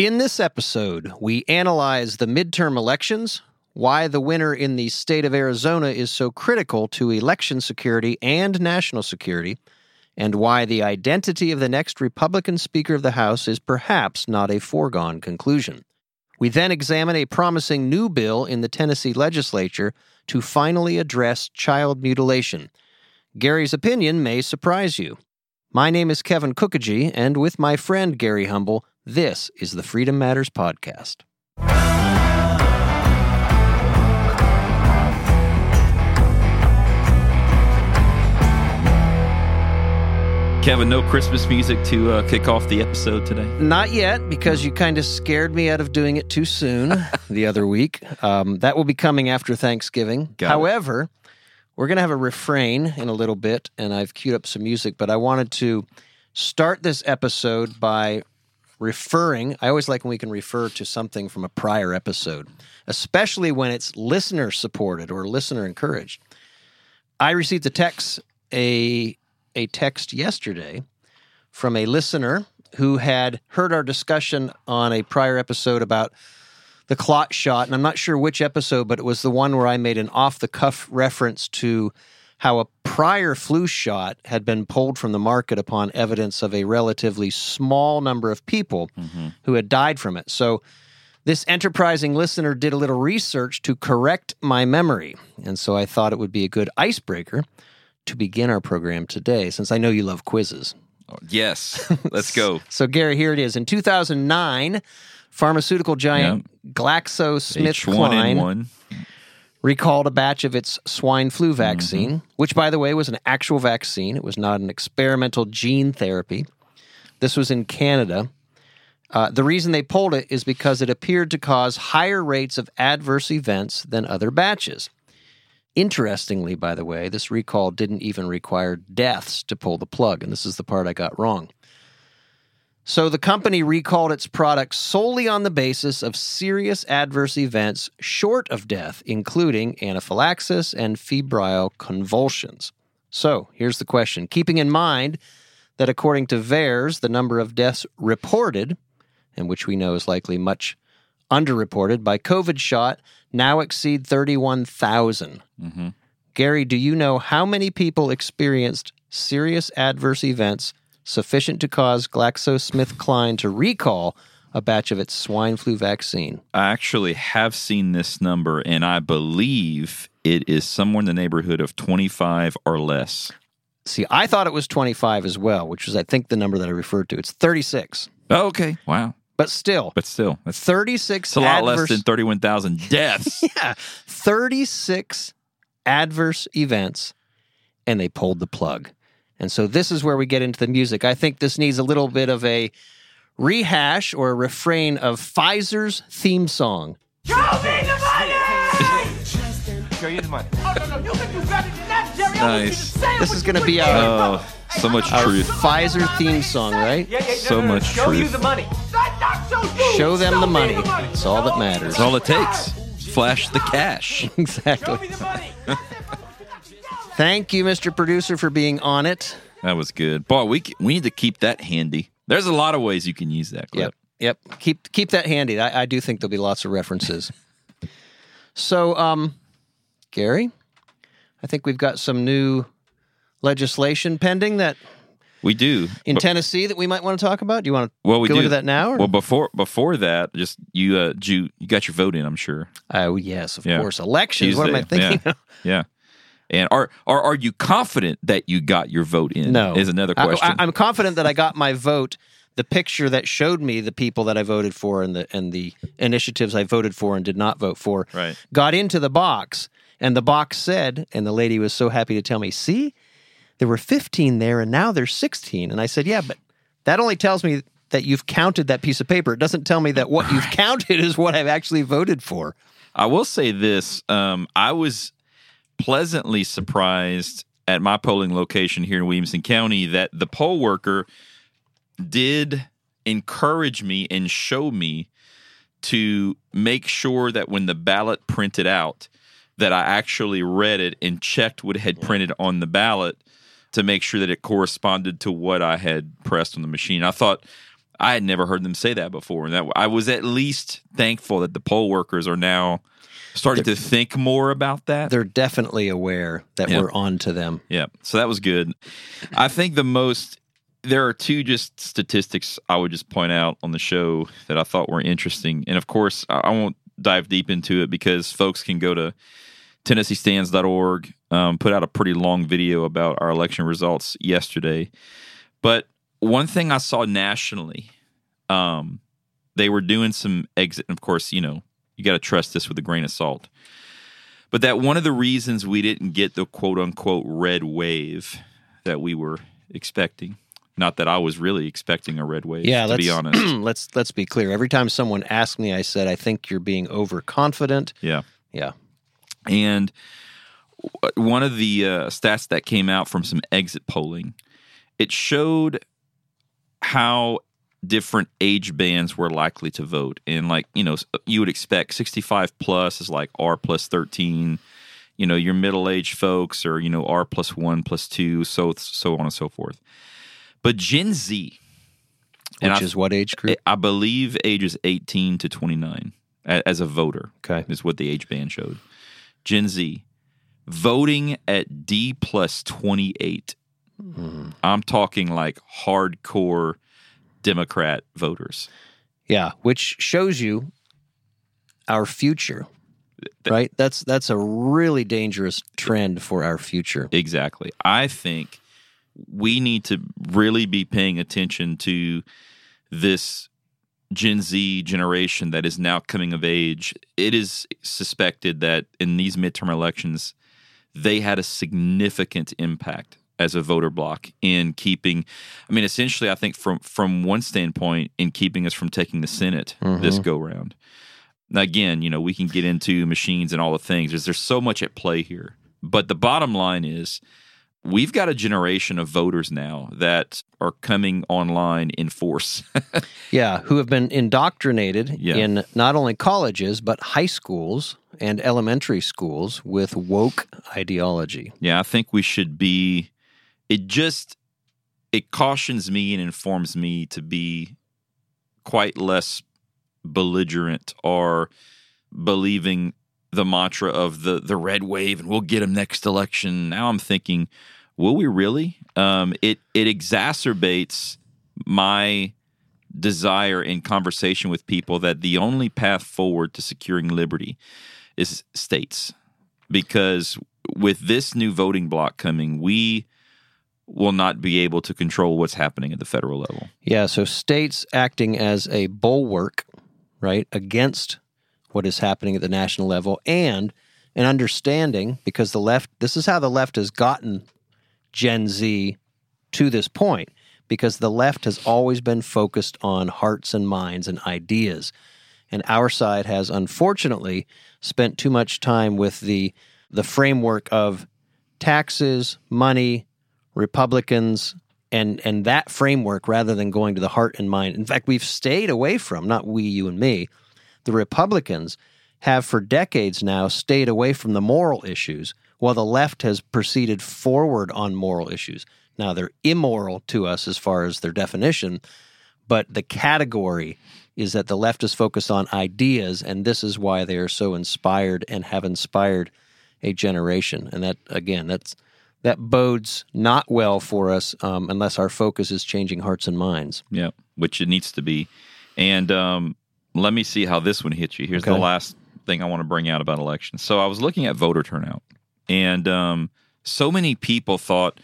In this episode, we analyze the midterm elections, why the winner in the state of Arizona is so critical to election security and national security, and why the identity of the next Republican Speaker of the House is perhaps not a foregone conclusion. We then examine a promising new bill in the Tennessee legislature to finally address child mutilation. Gary's opinion may surprise you. My name is Kevin Kookogey, and with my friend Gary Humble, this is the Freedom Matters Podcast. Kevin, no Christmas music to uh, kick off the episode today. Not yet, because you kind of scared me out of doing it too soon the other week. Um, that will be coming after Thanksgiving. Got it. However, we're going to have a refrain in a little bit, and I've queued up some music, but I wanted to start this episode by referring. I always like when we can refer to something from a prior episode, especially when it's listener supported or listener encouraged. I received a text a a text yesterday from a listener who had heard our discussion on a prior episode about the clot shot, and I'm not sure which episode, but it was the one where I made an off the cuff reference to how a prior flu shot had been pulled from the market upon evidence of a relatively small number of people mm-hmm. who had died from it. So this enterprising listener did a little research to correct my memory. And so I thought it would be a good icebreaker to begin our program today, since I know you love quizzes. Oh, yes, let's go. So, Gary, here it is. In 2009, pharmaceutical giant GlaxoSmithKline H1N1. Recalled a batch of its swine Mm-hmm. flu vaccine, which, by the way, was an actual vaccine. It was not an experimental gene therapy. This was in Canada. Uh, the reason they pulled it is because it appeared to cause higher rates of adverse events than other batches. Interestingly, by the way, this recall didn't even require deaths to pull the plug, and this is the part I got wrong. So the company recalled its product solely on the basis of serious adverse events short of death, including anaphylaxis and febrile convulsions. So here's the question keeping in mind that according to VAERS, the number of deaths reported, and which we know is likely much underreported by COVID shot, now exceed 31,000. Mm-hmm. Gary, do you know how many people experienced serious adverse events sufficient to cause GlaxoSmithKline to recall a batch of its swine flu vaccine? I actually have seen this number, and I believe it is somewhere in the neighborhood of 25 or less. See, I thought it was 25 as well, which was, I think, the number that I referred to. It's 36. Oh, okay. Wow. But still, But still, that's 36 it's a lot adverse, less than 31,000 deaths. yeah, 36 adverse events, and they pulled the plug. And so this is where we get into the music. I think this needs a little bit of a rehash or a refrain of Pfizer's theme song. Show me the money! Show you the money. Oh, no, no, you can do better than that, Jerry. I you to Nice. say This what is gonna be our- Oh, brother. so much Our truth. Pfizer theme song, right? Yeah, yeah, no, So no, no, much Show you the money. Not, not show you. Show them Show the money. the money. It's all that matters. That's all it takes. Flash the cash. Show exactly. me the money. Thank you, Mr. Producer, for being on it. That was good. Boy, we, we need to keep that handy. There's a lot of ways you can use that clip. Yep. Yep. Keep keep that handy. I, I do think there'll be lots of references. so, um, Gary, I think we've got some new legislation pending that We do. in But- Tennessee that we might want to talk about. Do you want to well, we go do. into that now? Or? Well, before before that, just you uh, you, you got your vote in, I'm sure. oh, yes, of Yeah. course. Elections. What am I thinking? Yeah. yeah. And are, are are you confident that you got your vote in? no. is another question. I, am confident that I got my vote. The picture that showed me the people that I voted for and the and the initiatives I voted for and did not vote for Right. got into the box, and the box said, and the lady was so happy to tell me, "See, there were 15 there, and now there's 16." And I said, "Yeah, but that only tells me that you've counted that piece of paper. It doesn't tell me that what you've counted is what I've actually voted for." I will say this: um, I was pleasantly surprised at my polling location here in Williamson County that the poll worker did encourage me and show me to make sure that when the ballot printed out that I actually read it and checked what had printed on the ballot to make sure that it corresponded to what I had pressed on the machine. I thought I had never heard them say that before, and that I was at least thankful that the poll workers are now starting to think more about that. They're definitely aware that Yeah. we're on to them. Yeah, so that was good. I think the most there are two just statistics I would just point out on the show that I thought were interesting, and of course I I won't dive deep into it because folks can go to TennesseeStands.org, um, put out a pretty long video about our election results yesterday. But one thing I saw nationally, um, they were doing some exit. And of course, you know, you got to trust this with a grain of salt. But that one of the reasons we didn't get the quote unquote red wave that we were expecting, not that I was really expecting a red wave, Yeah, to let's be honest. let's let's be clear. Every time someone asked me, I said, "I think you're being overconfident." yeah. Yeah, And one of the uh, stats that came out from some exit polling, it showed how different age bands were likely to vote. And like, you know, you would expect 65 plus is like R plus 13. You know, your middle aged folks or, you know, R plus one plus two, so so on and so forth. But Gen Z, which I- is what age group? I believe ages 18 to 29 as a voter Okay. is what the age band showed. Gen Z voting at D plus 28. Hmm. I'm talking like hardcore Democrat voters. Yeah, which shows you our future. Right? That's that's a really dangerous trend for our future. Exactly. I think we need to really be paying attention to this Gen Z generation that is now coming of age. It is suspected that in these midterm elections, they had a significant impact as a voter block in keeping I mean essentially I think from from one standpoint in keeping us from taking the Senate this mm-hmm. go round. Now, again, you know, we can get into machines and all the things. There's, there's so much at play here. But the bottom line is we've got a generation of voters now that are coming online in force. Yeah, who have been indoctrinated Yeah. in not only colleges but high schools and elementary schools with woke ideology. yeah, I think we should be it just it cautions me and informs me to be quite less belligerent or believing the mantra of the the red wave and we'll get them next election. Now I'm thinking, will we really? Um, it it exacerbates my desire in conversation with people that the only path forward to securing liberty is states, because with this new voting block coming, we will not be able to control what's happening at the federal level. Yeah, so states acting as a bulwark, right, against what is happening at the national level and an understanding because the left this is how the left has gotten Gen Z to this point because the left has always been focused on hearts and minds and ideas and our side has unfortunately spent too much time with the the framework of taxes, money, Republicans, and and that framework rather than going to the heart and mind. In fact, we've stayed away from not we, you, and me. The Republicans have for decades now stayed away from the moral issues, while the left has proceeded forward on moral issues. Now they're immoral to us as far as their definition, but the category is that the left is focused on ideas, and this is why they are so inspired and have inspired a generation. And that again, that's that bodes not well for us um, unless our focus is changing hearts and minds. Yeah, which it needs to be. And um, let me see how this one hits you. Here's the last thing I want to bring out about elections. So I was looking at voter turnout, and um, so many people thought.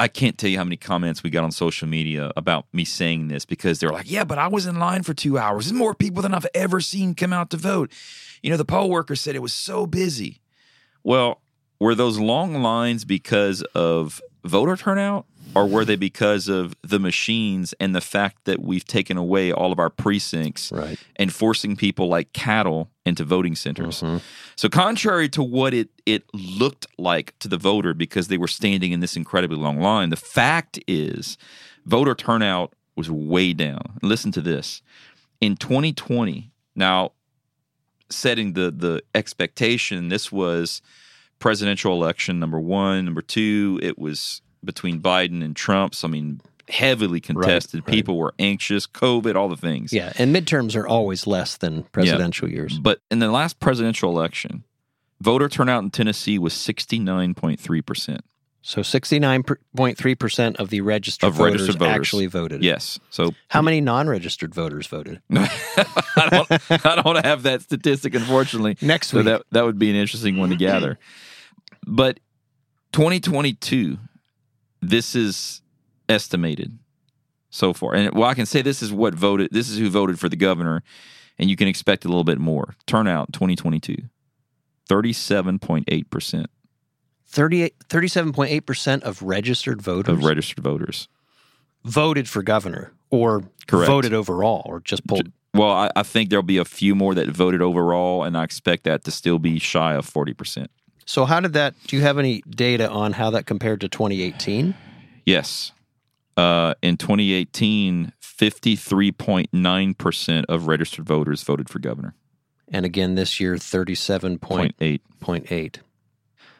I can't tell you how many comments we got on social media about me saying this because they're like, "Yeah, but I was in line for two hours. There's more people than I've ever seen come out to vote." You know, the poll worker said it was so busy. Well, were those long lines because of voter turnout or were they because of the machines and the fact that we've taken away all of our precincts Right. and forcing people like cattle into voting centers? Mm-hmm. So contrary to what it it looked like to the voter because they were standing in this incredibly long line, the fact is voter turnout was way down. Listen to this. In 2020, now setting the the expectation this was presidential election number one number two it was between biden and trump so i mean heavily contested. right. People were anxious, COVID, all the things. Yeah, and midterms are always less than presidential years. But in the last presidential election, voter turnout in Tennessee was 69.3%. So 69.3% of the registered, Of voters, registered voters. actually voted. Yes. So How many non-registered voters voted? I don't, I don't have that statistic, unfortunately. Next So week. that that would be an interesting one to gather. But 2022, this is estimated so far, and well, I can say this is what voted. This is who voted for the governor, and you can expect a little bit more turnout. 2022, 37.8 percent 38, 37.8% of registered voters of registered voters. voted for governor or Correct. voted overall or just pulled. Well, I, I think there'll be a few more that voted overall, and I expect that to still be shy of 40 percent. So how did that, do you have any data on how that compared to 2018? Yes. Uh, in 2018, 53.9% of registered voters voted for governor. And again, this year, 37.8. Point eight.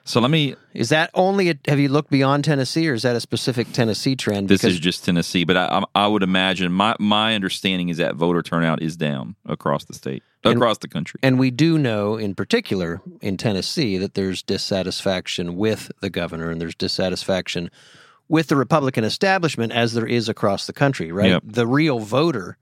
So let me, Is that only, a, have you looked beyond Tennessee or is that a specific Tennessee trend? this Because is just Tennessee, but I, I I would imagine my, my understanding is that voter turnout is down across the state, across the country. And we do know, in particular in Tennessee, that there's dissatisfaction with the governor and there's dissatisfaction with the Republican establishment as there is across the country, right? Yep. The real voter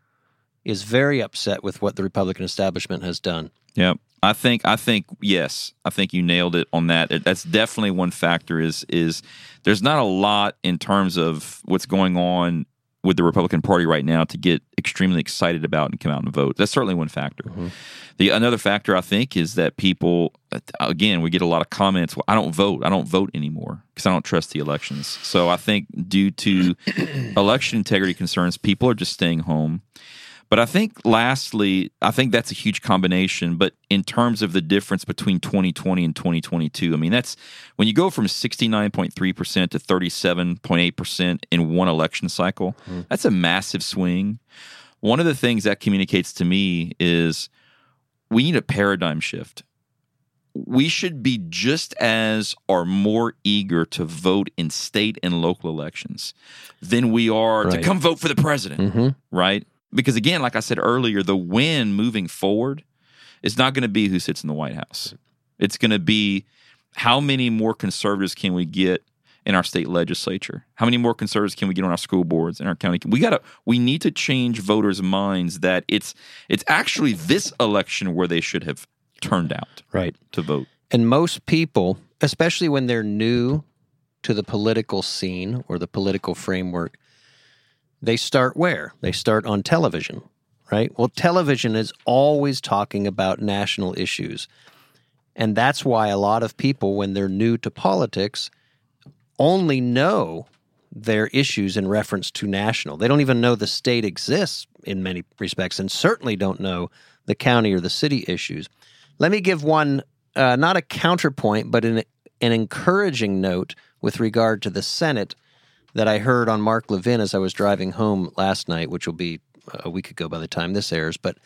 is very upset with what the Republican establishment has done. Yeah, I think I think yes, I think you nailed it on that. It, that's definitely one factor. Is is there's not a lot in terms of what's going on with the Republican Party right now to get extremely excited about and come out and vote. That's certainly one factor. Mm-hmm. The another factor I think is that people again we get a lot of comments. Well, I don't vote. I don't vote anymore because I don't trust the elections. So I think due to election integrity concerns, people are just staying home. But I think, lastly, I think that's a huge combination. But in terms of the difference between 2020 and 2022, I mean, that's when you go from 69.3% to 37.8% in one election cycle, that's a massive swing. One of the things that communicates to me is we need a paradigm shift. We should be just as or more eager to vote in state and local elections than we are to come vote for the president hmm right? Because again, like I said earlier, the win moving forward is not going to be who sits in the White House. It's going to be how many more conservatives can we get in our state legislature? How many more conservatives can we get on our school boards in our county? We got to we need to change voters' minds that it's it's actually this election where they should have turned out Right. to vote. And most people, especially when they're new to the political scene or the political framework, they start where? They start on television, right? Well, television is always talking about national issues. And that's why a lot of people, when they're new to politics, only know their issues in reference to national. They don't even know the state exists in many respects, and certainly don't know the county or the city issues. Let me give one, uh, not a counterpoint, but an, an encouraging note with regard to the Senate that I heard on Mark Levin as I was driving home last night, which will be uh, a week ago by the time this airs. But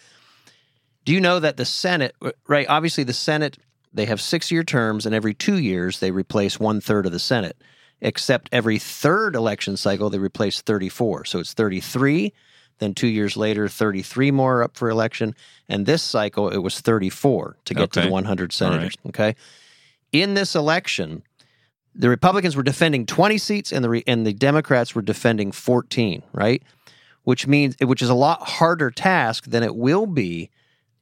do you know that the Senate, right? Obviously, the Senate, they have six year terms, and every two years they replace one third of the Senate, except every third election cycle they replace 34. So it's 33. Then two years later, 33 more up for election. And this cycle, it was 34 to get to the 100 All right. senators. Okay. In this election, the Republicans were defending 20 seats and the and the Democrats were defending 14, right? Which means which is a lot harder task than it will be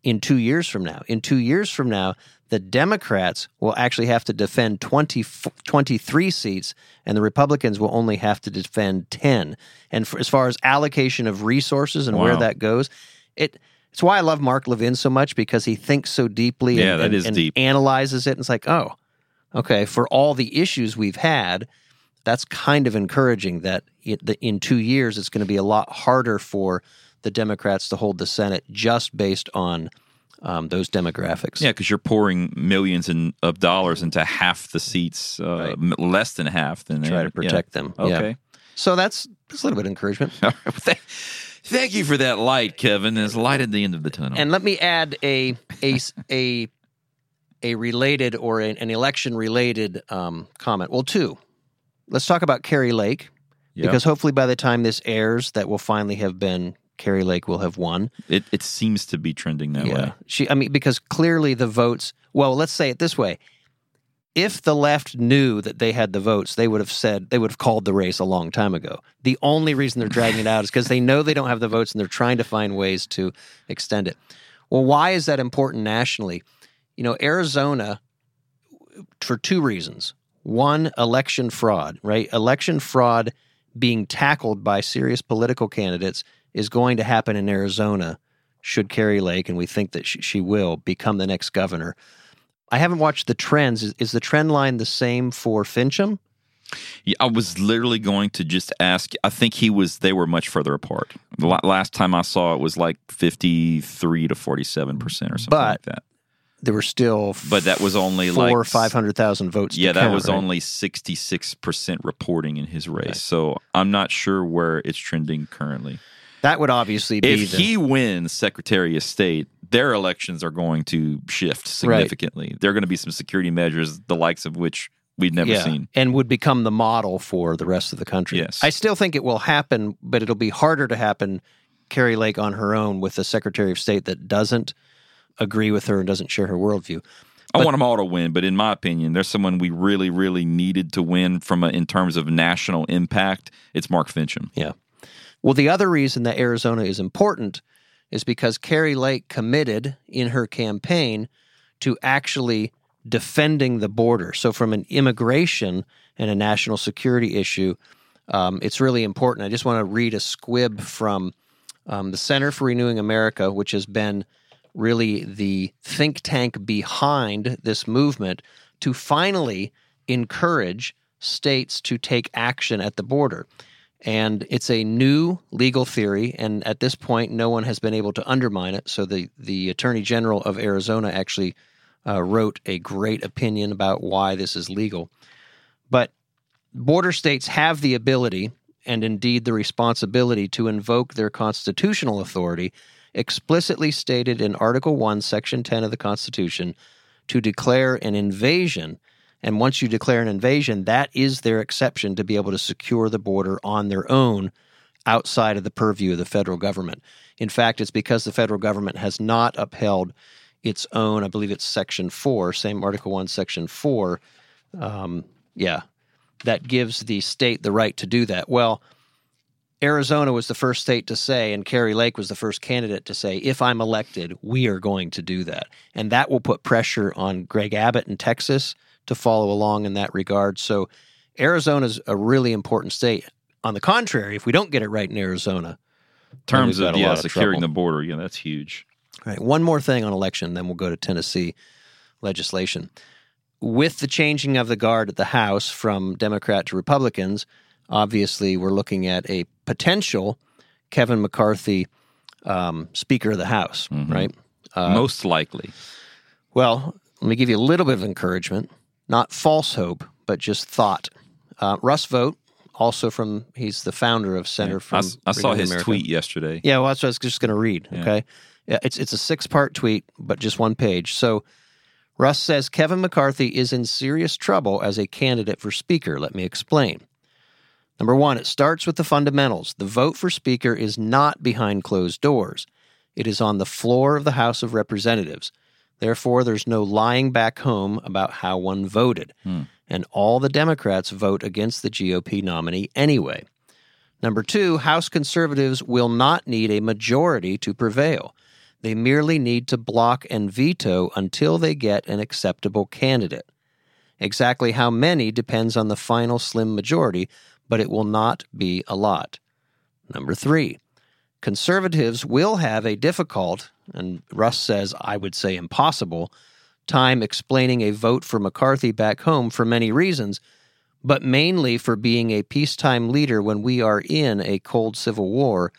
in 2 years from now. In 2 years from now, the Democrats will actually have to defend 20, 23 seats and the Republicans will only have to defend 10. And for, as far as allocation of resources and where that goes, it it's why I love Mark Levin so much because he thinks so deeply Yeah, and, that and- is and deep. analyzes it and it's like, "Oh, okay, for all the issues we've had, that's kind of encouraging that in two years it's going to be a lot harder for the Democrats to hold the Senate just based on um, those demographics. Yeah, because you're pouring millions in, of dollars into half the seats, uh, Right. less than half. Than Try to protect them. Yeah. Yeah. Okay. So that's, that's a little bit of encouragement. All right. Well, thank, thank you for that light, Kevin. There's light at the end of the tunnel. And let me add a a a a related or an, an election related um, comment. Well, two. Let's talk about Kari Lake. Yep. because hopefully by the time this airs, that will finally have been Kari Lake will have won. It it seems to be trending that way. She, I mean, because clearly the votes, well, let's say it this way. If the left knew that they had the votes, they would have said, they would have called the race a long time ago. The only reason they're dragging it out is because they know they don't have the votes and they're trying to find ways to extend it. Well, why is that important nationally? You know, Arizona, for two reasons. One, election fraud, right? Election fraud being tackled by serious political candidates is going to happen in Arizona should Kari Lake, and we think that she, she will, become the next governor. I haven't watched the trends. Is, is the trend line the same for Finchem? Yeah, I was literally going to just ask. I think he was. They were much further apart. The last time I saw it was like fifty-three to forty-seven percent or something But like that. There were still But that was only four like or five hundred thousand votes. Yeah, that count, was right? only sixty-six percent reporting in his race. So I'm not sure where it's trending currently. that would obviously be If the, he wins Secretary of State, their elections are going to shift significantly. There are going to be some security measures, the likes of which we'd never yeah, seen. and would become the model for the rest of the country. Yes. I still think it will happen, but it'll be harder to happen. Kari Lake on her own with a Secretary of State that doesn't agree with her and doesn't share her worldview. I want them all to win, but in my opinion, there's someone we really, really needed to win from a, in terms of national impact. It's Mark Finchem. Yeah. Well, the other reason that Arizona is important is because Kari Lake committed in her campaign to actually defending the border. So, from an immigration and a national security issue, um, it's really important. I just want to read a squib from um, the Center for Renewing America, which has been really the think tank behind this movement to finally encourage states to take action at the border. And it's a new legal theory, and at this point, no one has been able to undermine it. So the the Attorney General of Arizona actually uh, wrote a great opinion about why this is legal. But border states have the ability and indeed the responsibility to invoke their constitutional authority, explicitly stated in Article 1, Section 10 of the Constitution, to declare an invasion. And once you declare an invasion, that is their exception to be able to secure the border on their own outside of the purview of the federal government. In fact, it's because the federal government has not upheld its own, I believe it's Section 4, same Article 1, Section 4. Um, yeah, that gives the state the right to do that. Well, Arizona was the first state to say, and Kari Lake was the first candidate to say, if I'm elected, we are going to do that. And that will put pressure on Greg Abbott in Texas to follow along in that regard. So Arizona is a really important state. On the contrary, if we don't get it right in Arizona, In terms of yeah, of securing trouble. the border, yeah, that's huge. All right, one more thing on election, then we'll go to Tennessee legislation. With the changing of the guard at the House from Democrat to Republicans, obviously we're looking at a potential Kevin McCarthy um, Speaker of the House, right? Uh, Most likely. Well, let me give you a little bit of encouragement, not false hope, but just thought. Uh, Russ Vought, also from he's the founder of Center for I, I saw his America. tweet yesterday. Yeah, well, that's what I was just going to read. Okay, yeah, it's it's a six part tweet, but just one page. So Russ says Kevin McCarthy is in serious trouble as a candidate for Speaker. Let me explain. Number one, it starts with the fundamentals. The vote for Speaker is not behind closed doors. It is on the floor of the House of Representatives. Therefore, there's no lying back home about how one voted. Hmm. And all the Democrats vote against the GOP nominee anyway. Number two, House conservatives will not need a majority to prevail. They merely need to block and veto until they get an acceptable candidate. Exactly how many depends on the final slim majority, but it will not be a lot. Number three, conservatives will have a difficult, and Russ says, I would say impossible, time explaining a vote for McCarthy back home for many reasons, but mainly for being a peacetime leader when we are in a cold civil war.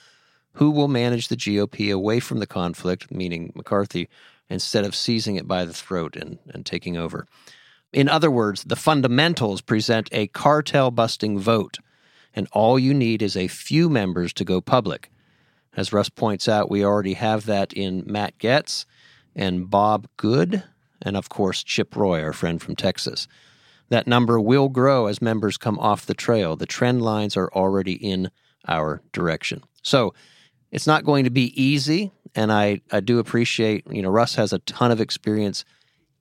Who will manage the GOP away from the conflict, meaning McCarthy, instead of seizing it by the throat and, and taking over? In other words, the fundamentals present a cartel busting vote, and all you need is a few members to go public. As Russ points out, we already have that in Matt Gaetz and Bob Good, and of course, Chip Roy, our friend from Texas. That number will grow as members come off the trail. The trend lines are already in our direction. So it's not going to be easy. And I, I do appreciate, you know, Russ has a ton of experience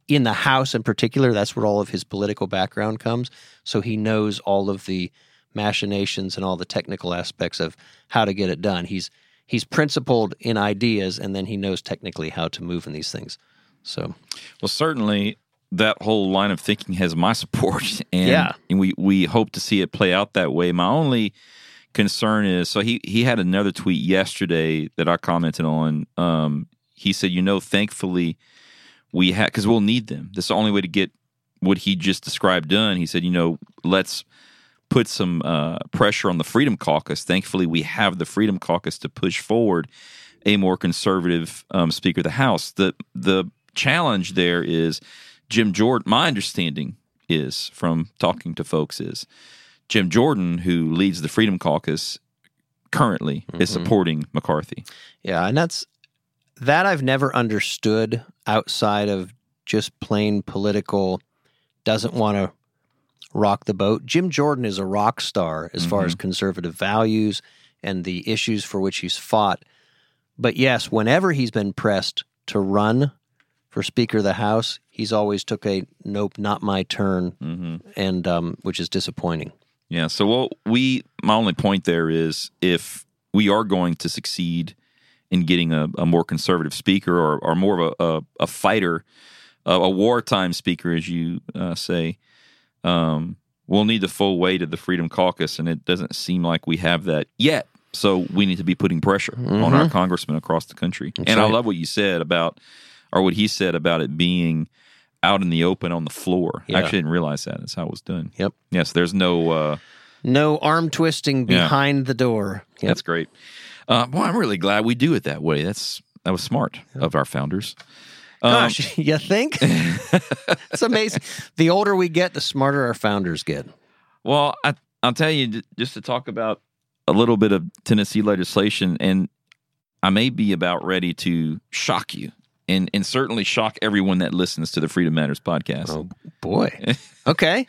in the House in particular. That's where all of his political background comes. So he knows all of the machinations and all the technical aspects of how to get it done. He's he's principled in ideas and then he knows technically how to move in these things. So Well, certainly that whole line of thinking has my support, and, Yeah. and we we hope to see it play out that way. My only concern is so he he had another tweet yesterday that I commented on. Um, he said, you know, thankfully we had because we'll need them. This is the only way to get what he just described done. He said, you know, let's put some uh, pressure on the Freedom Caucus. Thankfully, we have the Freedom Caucus to push forward a more conservative um, Speaker of the House. The the challenge there is Jim Jordan. My understanding is from talking to folks is Jim Jordan, who leads the Freedom Caucus currently, is supporting McCarthy. Yeah, and that's that I've never understood outside of just plain political doesn't want to rock the boat. Jim Jordan is a rock star as far as conservative values and the issues for which he's fought. But yes, whenever he's been pressed to run for Speaker of the House, he's always took a nope, not my turn, Mm-hmm. and um, which is disappointing. Yeah. So, well, we, my only point there is if we are going to succeed in getting a, a more conservative speaker or, or more of a, a, a fighter, a, a wartime speaker, as you uh, say, um, we'll need the full weight of the Freedom Caucus, and it doesn't seem like we have that yet. So we need to be putting pressure on our congressmen across the country. and I love what you said about, or what he said about it being out in the open on the floor. Yeah. I actually didn't realize that. That's how it was done. Yep. Yes, there's no. Uh, No arm twisting Yeah. behind the door. Yep. That's great. Uh, well, I'm really glad we do it that way. That's that was smart of our founders. Um, Gosh, you think? it's amazing. The older we get, the smarter our founders get. Well, I, I'll tell you just to talk about a little bit of Tennessee legislation, and I may be about ready to shock you, and and certainly shock everyone that listens to the Freedom Matters podcast. Oh boy. Okay.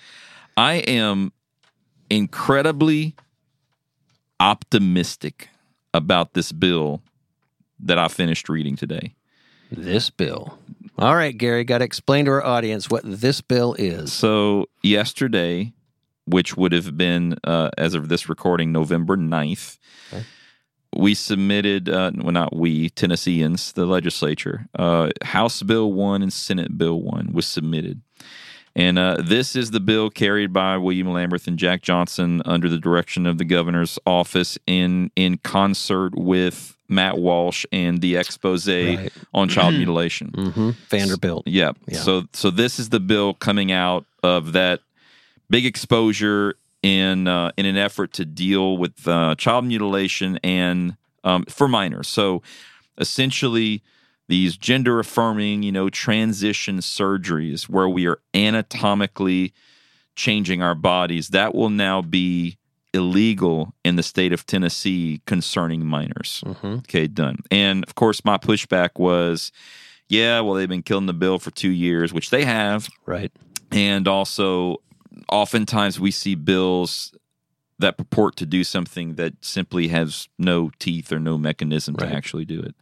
I am incredibly optimistic about this bill that I finished reading today. This bill. All right, Gary, got to explain to our audience what this bill is. So yesterday, which would have been uh, as of this recording, November 9th, Okay. we submitted. Uh, well, not we, Tennesseans, the legislature. Uh, House Bill One and Senate Bill One was submitted, and uh, this is the bill carried by William Lamberth and Jack Johnson under the direction of the governor's office in in concert with Matt Walsh and the expose Right. on child mutilation. Mm-hmm. Vanderbilt. Yeah. Yeah. So so this is the bill coming out of that big exposure in uh, in an effort to deal with uh, child mutilation and um, for minors. So essentially, these gender affirming, you know, transition surgeries where we are anatomically changing our bodies that will now be illegal in the state of Tennessee concerning minors. Mm-hmm. Okay, done. And of course, my pushback was, yeah, well, they've been killing the bill for two years, which they have. Right. And also, oftentimes we see bills that purport to do something that simply has no teeth or no mechanism Right. to actually do it.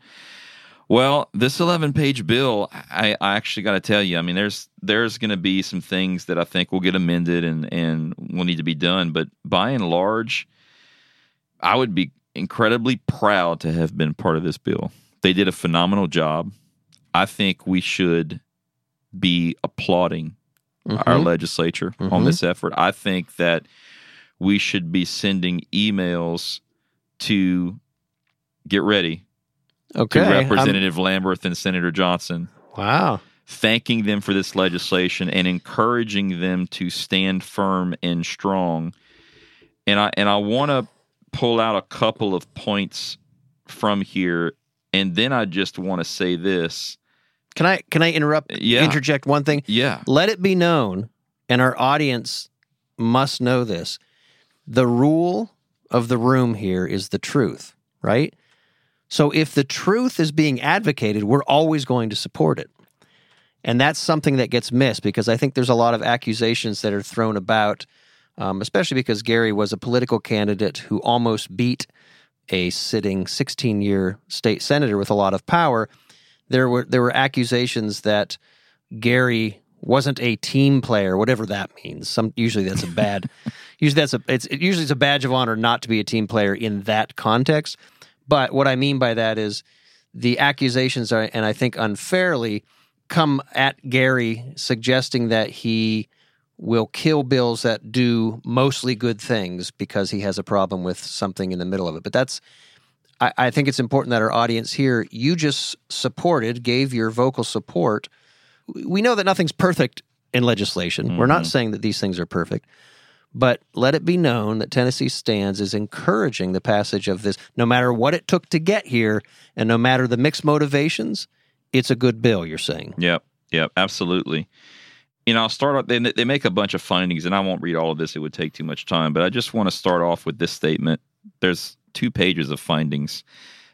Well, this 11 page bill, I, I actually got to tell you, I mean, there's there's going to be some things that I think will get amended and, and will need to be done. But by and large, I would be incredibly proud to have been part of this bill. They did a phenomenal job. I think we should be applauding our Mhm. legislature on Mhm. this effort. I think that we should be sending emails to get ready Okay. to I'm- Representative Lamberth and Senator Johnson, wow. thanking them for this legislation and encouraging them to stand firm and strong. And I and I want to pull out a couple of points from here, and then I just want to say this. Can I can I interrupt? Yeah. Interject one thing. Yeah, Let it be known, and our audience must know this. The rule of the room here is the truth, right? So if the truth is being advocated, we're always going to support it. And that's something that gets missed because I think there's a lot of accusations that are thrown about, um, especially because Gary was a political candidate who almost beat a sitting 16 year state senator with a lot of power. There were there were accusations that Gary wasn't a team player, whatever that means. Some usually that's a bad. usually that's a it's it, usually it's a badge of honor not to be a team player in that context. But what I mean by that is the accusations are, and I think unfairly, come at Gary suggesting that he will kill bills that do mostly good things because he has a problem with something in the middle of it. But that's I, I think it's important that our audience here, you just supported, gave your vocal support. We know that nothing's perfect in legislation. We're not mm-hmm. saying that these things are perfect. But let it be known that Tennessee Stands is encouraging the passage of this, no matter what it took to get here, and no matter the mixed motivations, it's a good bill, you're saying. Yep, yep, absolutely. You know, I'll start off. They, they make a bunch of findings, and I won't read all of this; it would take too much time. But I just want to start off with this statement. There's two pages of findings,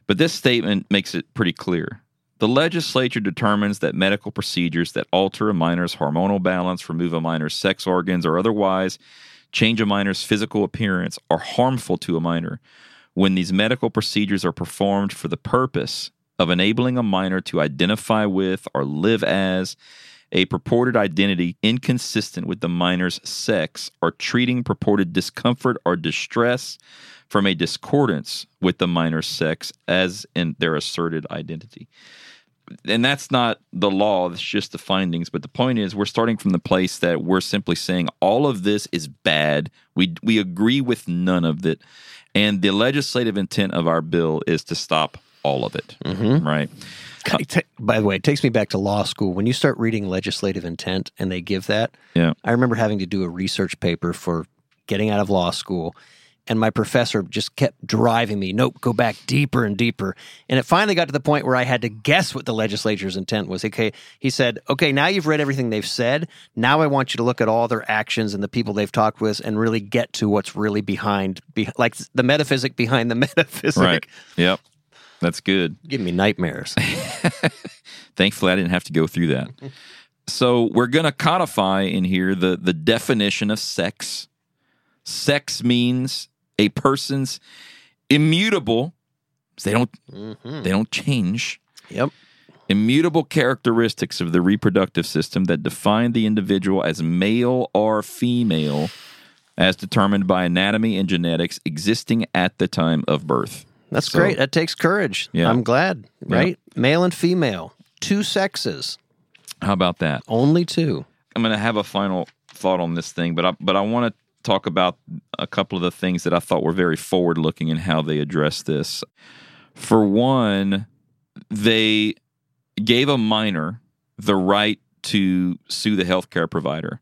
but this statement makes it pretty clear. The legislature determines that medical procedures that alter a minor's hormonal balance, remove a minor's sex organs, or otherwise change a minor's physical appearance are harmful to a minor when these medical procedures are performed for the purpose of enabling a minor to identify with or live as a purported identity inconsistent with the minor's sex or treating purported discomfort or distress from a discordance with the minor's sex as in their asserted identity and that's not the law that's just the findings but the point is we're starting from the place that we're simply saying all of this is bad. We we agree with none of it. And the legislative intent of our bill is to stop all of it. Mm-hmm. Right. It ta- by the way, it takes me back to law school. When you start reading legislative intent and they give that, yeah. I remember having to do a research paper for getting out of law school. And my professor just kept driving me, nope, go back deeper and deeper. And it finally got to the point where I had to guess what the legislature's intent was. Okay, he said, okay, now you've read everything they've said. Now I want you to look at all their actions and the people they've talked with and really get to what's really behind, be, like the metaphysic behind the metaphysic. right yep that's good Give me nightmares. Thankfully, I didn't have to go through that. so we're going to codify in here the the definition of sex. Sex means a person's immutable. They don't mm-hmm. they don't change. yep. Immutable characteristics of the reproductive system that define the individual as male or female, as determined by anatomy and genetics existing at the time of birth. That's So- great. That takes courage. Yeah. I'm glad, right? Male and female, two sexes, How about that? only two. I'm going to have a final thought on this thing, but I, but I want to talk about a couple of the things that I thought were very forward looking in how they address this. For one, they gave a minor the right to sue the healthcare provider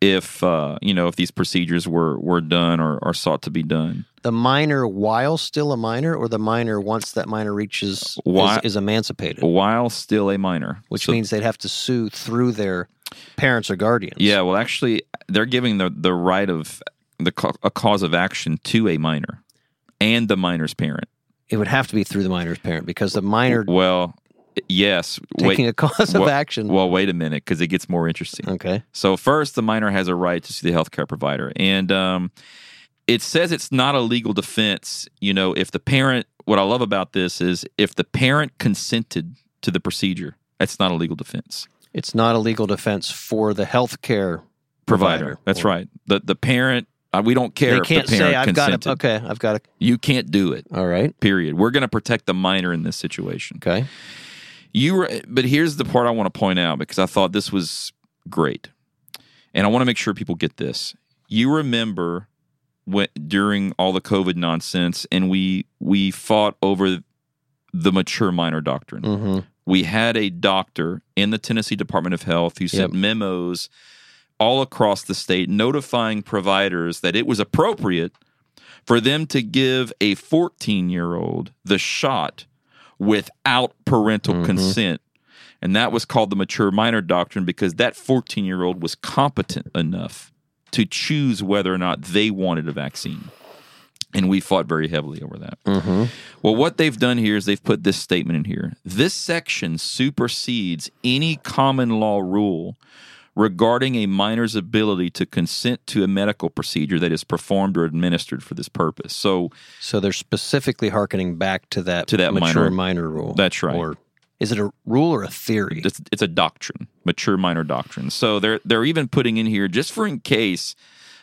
if uh, you know if these procedures were were done or, or sought to be done. The minor, while still a minor, or the minor once that minor reaches Why- is, is emancipated, While still a minor, which So- means they'd have to sue through their parents or guardians. Yeah, well, actually, they're giving the the right of the a cause of action to a minor and the minor's parent. it would have to be through the minor's parent because the minor Well, yes. taking wait, a cause of well- action. Well, wait a minute, because it gets more interesting. okay, So first, the minor has a right to sue the healthcare provider, and um, it says it's not a legal defense. You know, if the parent, what I love about this is if the parent consented to the procedure, that's not a legal defense. It's not a legal defense for the health care Provider, that's Or- right. The the parent, uh, we don't care They can't the parent say I've got consented. to. Okay, I've got to. You can't do it. All right. Period. We're going to protect the minor in this situation. Okay. You were, but here's the part I want to point out because I thought this was great, and I want to make sure people get this. You remember when during all the COVID nonsense, and we we fought over the mature minor doctrine. Mm-hmm. We had a doctor in the Tennessee Department of Health who sent Yep. memos all across the state notifying providers that it was appropriate for them to give a 14 year old the shot without parental Mhm. consent. And that was called the mature minor doctrine because that 14 year old was competent enough to choose whether or not they wanted a vaccine. And we fought very heavily over that. Mm-hmm. Well, what they've done here is they've put this statement in here. This section supersedes any common law rule regarding a minor's ability to consent to a medical procedure that is performed or administered for this purpose. So So they're specifically hearkening back to that To that mature minor- minor rule. That's right. Or is it a rule or a theory? it's, it's a doctrine, mature minor doctrine. So they're they're even putting in here just for in case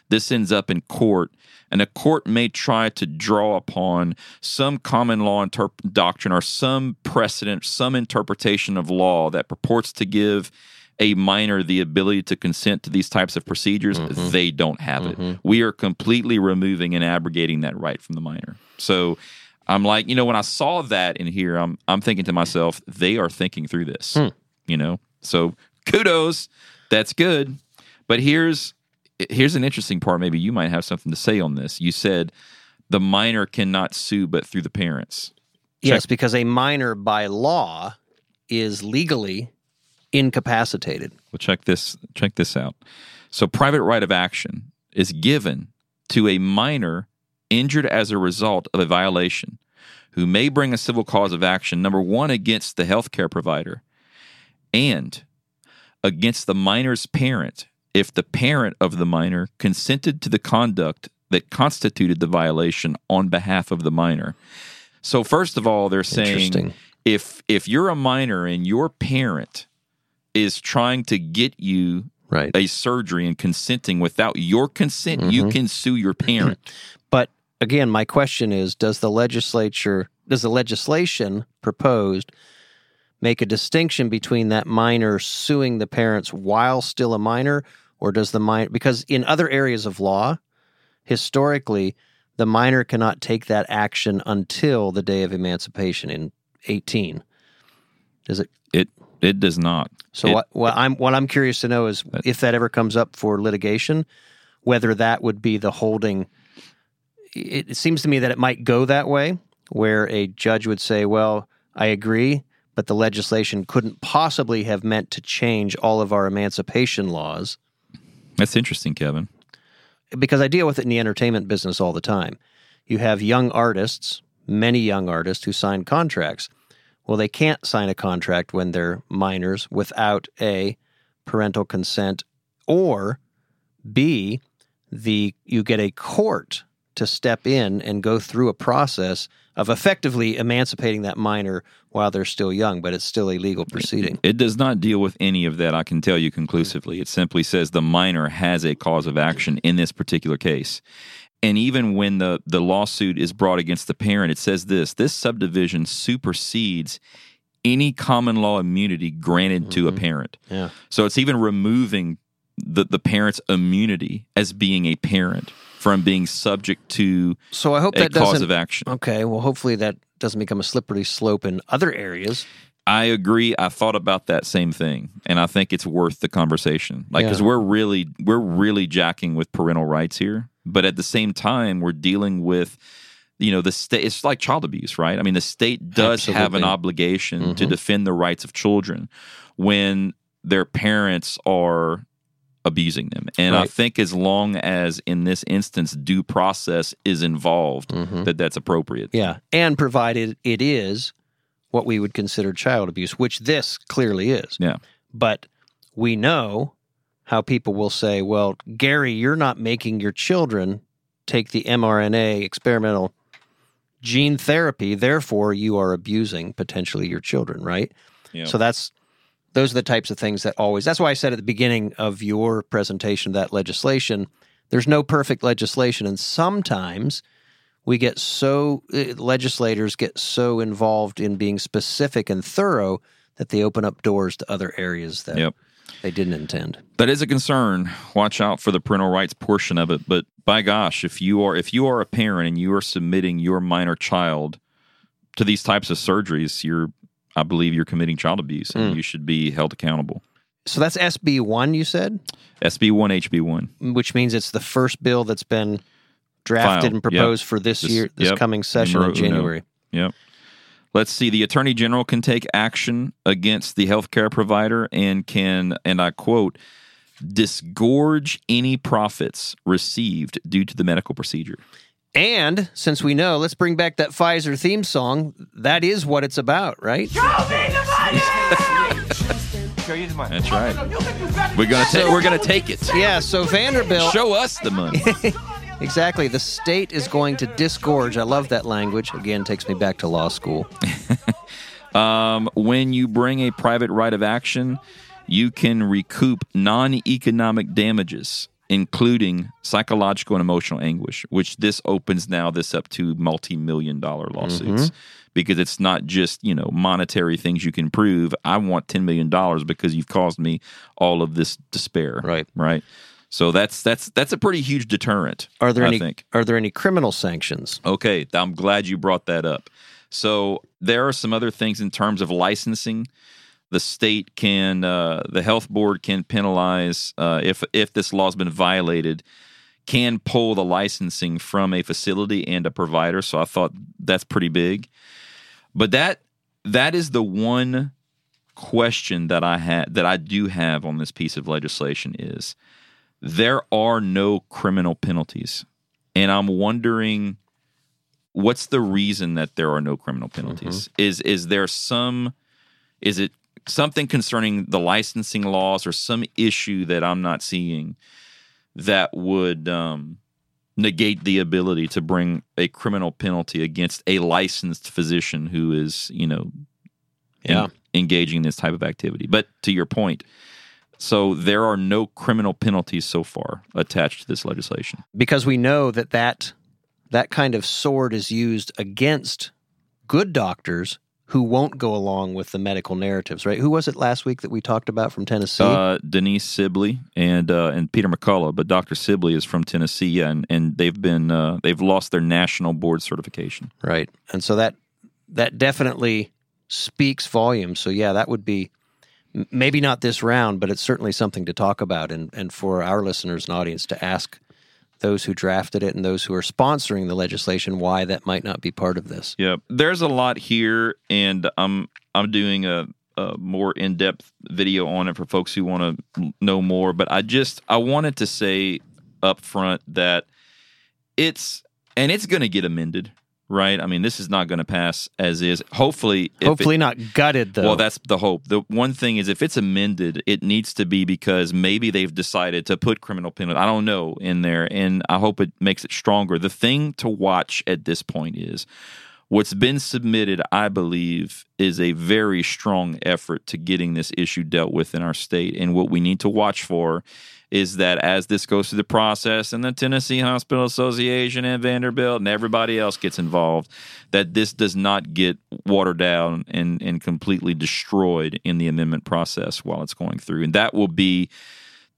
this ends up in court, and a court may try to draw upon some common law interp- doctrine or some precedent, some interpretation of law that purports to give a minor the ability to consent to these types of procedures. Mm-hmm. They don't have it. Mm-hmm. We are completely removing and abrogating that right from the minor. So. I'm like, you know, when I saw that in here, I'm I'm thinking to myself, they are thinking through this. Hmm. You know, so kudos, that's good. But here's here's an interesting part. Maybe you might have something to say on this. You said the minor cannot sue, but through the parents. yes, because a minor by law is legally incapacitated. Well, check this check this out. So private right of action is given to a minor injured as a result of a violation who may bring a civil cause of action number 1 against the healthcare provider and against the minor's parent if the parent of the minor consented to the conduct that constituted the violation on behalf of the minor. So first of all, they're saying if if you're a minor and your parent is trying to get you Right. a surgery and consenting without your consent, Mm-hmm. you can sue your parent. But again, my question is does the legislature, does the legislation proposed make a distinction between that minor suing the parents while still a minor, or does the minor, because in other areas of law, historically, the minor cannot take that action until the day of emancipation in 18. Does it? it it does not. So It- what, what I'm what I'm curious to know is if that ever comes up for litigation, whether that would be the holding. It, it seems to me that it might go that way, where a judge would say, "Well, I agree, but the legislation couldn't possibly have meant to change all of our emancipation laws." That's interesting, Kevin. because I deal with it in the entertainment business all the time. You have young artists, many young artists who sign contracts. Well, they can't sign a contract when they're minors without A, parental consent, or B, the you get a court to step in and go through a process of effectively emancipating that minor while they're still young, but it's still a legal proceeding. It does not deal with any of that, I can tell you conclusively. It simply says the minor has a cause of action in this particular case. And even when the, the lawsuit is brought against the parent, it says this this subdivision supersedes any common law immunity granted to a mm-hmm. parent. Yeah. So it's even removing the, the parent's immunity as being a parent from being subject to So I hope a that cause of action. Okay, well, hopefully that doesn't become a slippery slope in other areas. I agree. I thought about that same thing, and I think it's worth the conversation. Like, because Yeah. we're really we're really jacking with parental rights here, but at the same time, we're dealing with you know the state. It's like child abuse, right? I mean, the state does have an obligation to Mhm. defend the rights of children when their parents are abusing them, and I think as long as in this instance due process is involved, Mhm. that that's appropriate. Yeah, and provided it is what we would consider child abuse, which this clearly is. Yeah. But we know how people will say, well, Gary, you're not making your children take the mRNA experimental gene therapy, therefore you are abusing potentially your children, right? Yeah. So that's those are the types of things that always that's why I said at the beginning of your presentation that legislation, there's no perfect legislation and sometimes we get so uh, legislators get so involved in being specific and thorough that they open up doors to other areas that Yep. they didn't intend. that is a concern. Watch out for the parental rights portion of it. But by gosh, if you are if you are a parent and you are submitting your minor child to these types of surgeries, you're I believe you're committing child abuse and Mm. you should be held accountable. So that's SB one, you said, SB one, HB one. which means it's the first bill that's been drafted Filed, and proposed for this This- year, this yep. coming session Numero in uno. January. Yep. Let's see. The attorney general can take action against the healthcare provider and can, and I quote, disgorge any profits received due to the medical procedure. And since we know, let's bring back that Pfizer theme song. That is what it's about, right? Show me the money! Show you the money. That's right. You can do better We're gonna take. We're gonna take it. Yeah, so Vanderbilt. Show us the money. Exactly. The state is going to disgorge. I love that language. Again, takes me back to law school. Um, when you bring a private right of action, you can recoup non-economic damages, including psychological and emotional anguish. Which this opens now this up to multi-million dollar lawsuits mm-hmm. because it's not just you know monetary things you can prove. I want ten million dollars because you've caused me all of this despair. Right. Right. So that's that's that's a pretty huge deterrent. Are there I any think. are there any criminal sanctions? Okay, I'm glad you brought that up. So there are some other things in terms of licensing. The state can, uh, the health board can penalize uh, if if this law has been violated, can pull the licensing from a facility and a provider. So I thought that's pretty big. But that that is the one question that I had that I do have on this piece of legislation is there are no criminal penalties. And I'm wondering what's the reason that there are no criminal penalties? Is is there some is it something concerning the licensing laws or some issue that I'm not seeing that would um, negate the ability to bring a criminal penalty against a licensed physician who is, you know, en- Yeah. engaging in this type of activity. But to your point, so there are no criminal penalties so far attached to this legislation. Because we know that that that kind of sword is used against good doctors who won't go along with the medical narratives, right? Who was it last week that we talked about from Tennessee? Uh, Denise Sibley and uh, and Peter McCullough, but Dr. Sibley is from Tennessee, yeah, and, and they've been uh, they've lost their national board certification. Right. And so that that definitely speaks volumes. So yeah, that would be maybe not this round, but it's certainly something to talk about and and for our listeners and audience to ask those who drafted it and those who are sponsoring the legislation why that might not be part of this. Yeah, there's a lot here, and I'm I'm doing a, a more in depth video on it for folks who want to know more. But I just I wanted to say up front that it's and it's going to get amended, right? I mean, this is not going to pass as is. Hopefully, if it- Hopefully not gutted though. Well, that's the hope. The one thing is, if it's amended, it needs to be because maybe they've decided to put criminal penalty. I don't know in there, and I hope it makes it stronger. The thing to watch at this point is what's been submitted. I believe is a very strong effort to getting this issue dealt with in our state, and what we need to watch for is that as this goes through the process and the Tennessee Hospital Association and Vanderbilt and everybody else gets involved, that this does not get watered down and, and completely destroyed in the amendment process while it's going through. And that will be,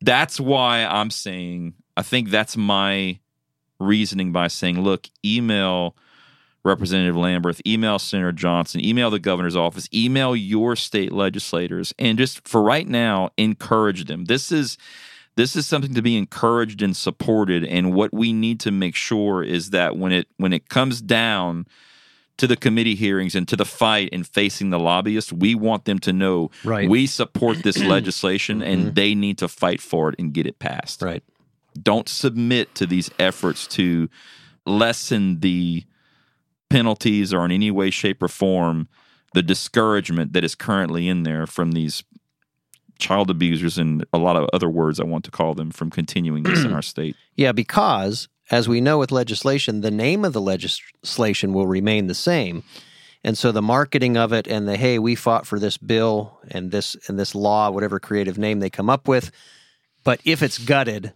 that's why I'm saying, I think that's my reasoning by saying, look, email Representative Lamberth, email Senator Johnson, email the governor's office, email your state legislators, and just for right now, encourage them. This is this is something to be encouraged and supported. And what we need to make sure is that when it when it comes down to the committee hearings and to the fight and facing the lobbyists, we want them to know Right. we support this legislation and mm-hmm. they need to fight for it and get it passed right. don't submit to these efforts to lessen the penalties or in any way, shape, or form the discouragement that is currently in there from these child abusers and a lot of other words I want to call them from continuing this in our state. Yeah, because as we know with legislation, the name of the legislation will remain the same. And so the marketing of it and the hey, we fought for this bill and this and this law, whatever creative name they come up with, but if it's gutted,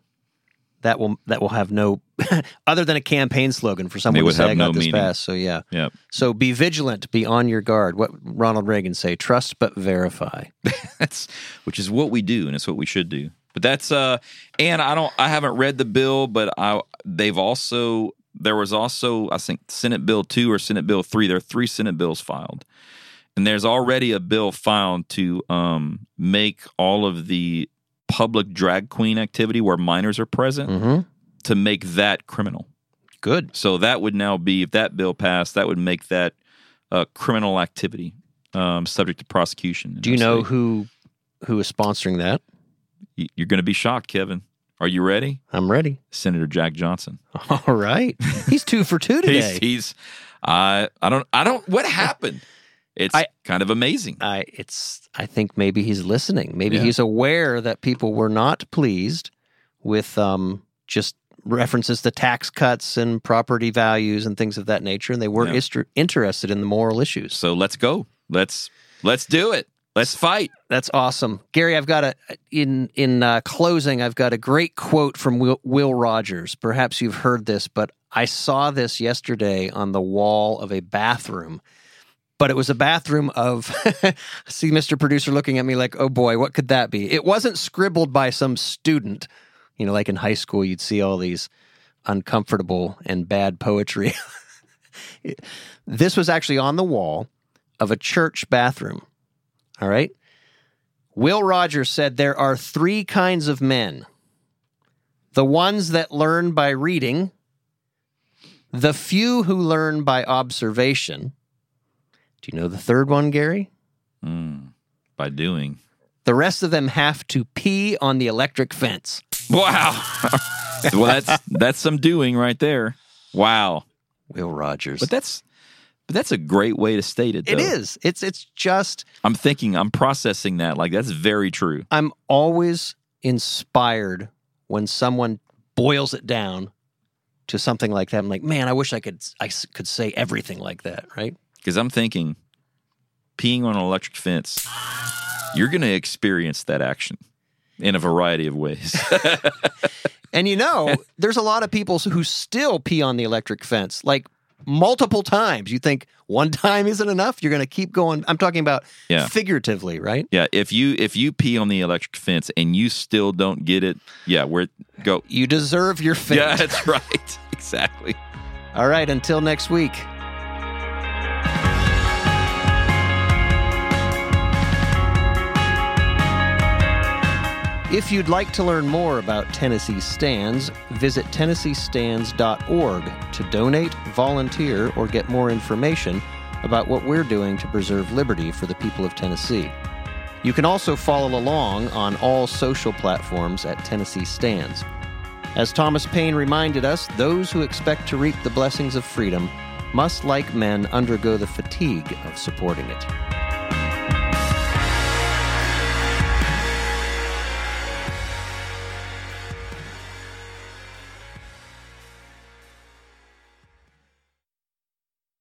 that will that will have no other than a campaign slogan for someone to say I got no this meaning. passed. So yeah. Yeah. So be vigilant, be on your guard. What Ronald Reagan say, trust but verify. that's which is what we do and it's what we should do but that's uh and i don't i haven't read the bill but i they've also there was also i think senate bill 2 or senate bill 3 there are three senate bills filed and there's already a bill filed to um make all of the public drag queen activity where minors are present Mm-hmm. to make that criminal Good. so that would now be if that bill passed that would make that uh, criminal activity um, subject to prosecution Do you know state. who who is sponsoring that? You're going to be shocked, Kevin. Are you ready? I'm ready. Senator Jack Johnson. All right. He's two for two today. He's, he's uh, I don't, I don't, what happened? It's I- kind of amazing. I it's I think maybe he's listening. Maybe Yeah. he's aware that people were not pleased with um just references to tax cuts and property values and things of that nature, and they weren't Yeah. ister- interested in the moral issues. So let's go. Let's, let's do it. Let's fight. That's awesome, Gary. I've got a in in uh, closing. I've got a great quote from Will, Will Rogers. Perhaps you've heard this, but I saw this yesterday on the wall of a bathroom. But it was a bathroom of. see, Mr. Producer looking at me like, "Oh boy, what could that be?" It wasn't scribbled by some student. You know, like in high school, you'd see all these uncomfortable and bad poetry. this was actually on the wall of a church bathroom. All right. Will Rogers said there are three kinds of men the ones that learn by reading, the few who learn by observation. Do you know the third one, Gary? Mm, by doing. The rest of them have to pee on the electric fence. Wow. well, that's, that's some doing right there. Wow. Will Rogers. But that's, but that's a great way to state it. it though. is. It's it's just I'm thinking, I'm processing that. Like, that's very true. I'm always inspired when someone boils it down to something like that. I'm like, man, I wish I could I could say everything like that, right? Because I'm thinking, peeing on an electric fence, you're going to experience that action in a variety of ways. And you know, there's a lot of people who still pee on the electric fence, like multiple times. You think one time isn't enough? You're going to keep going. I'm talking about Yeah. figuratively, right? yeah, if you if you pee on the electric fence and you still don't get it, yeah, where go? You deserve your fate. Yeah, that's right. exactly. All right, until next week. If you'd like to learn more about Tennessee Stands, visit TennesseeStands.org to donate, volunteer, or get more information about what we're doing to preserve liberty for the people of Tennessee. You can also follow along on all social platforms at Tennessee Stands. As Thomas Paine reminded us, those who expect to reap the blessings of freedom must, like men, undergo the fatigue of supporting it.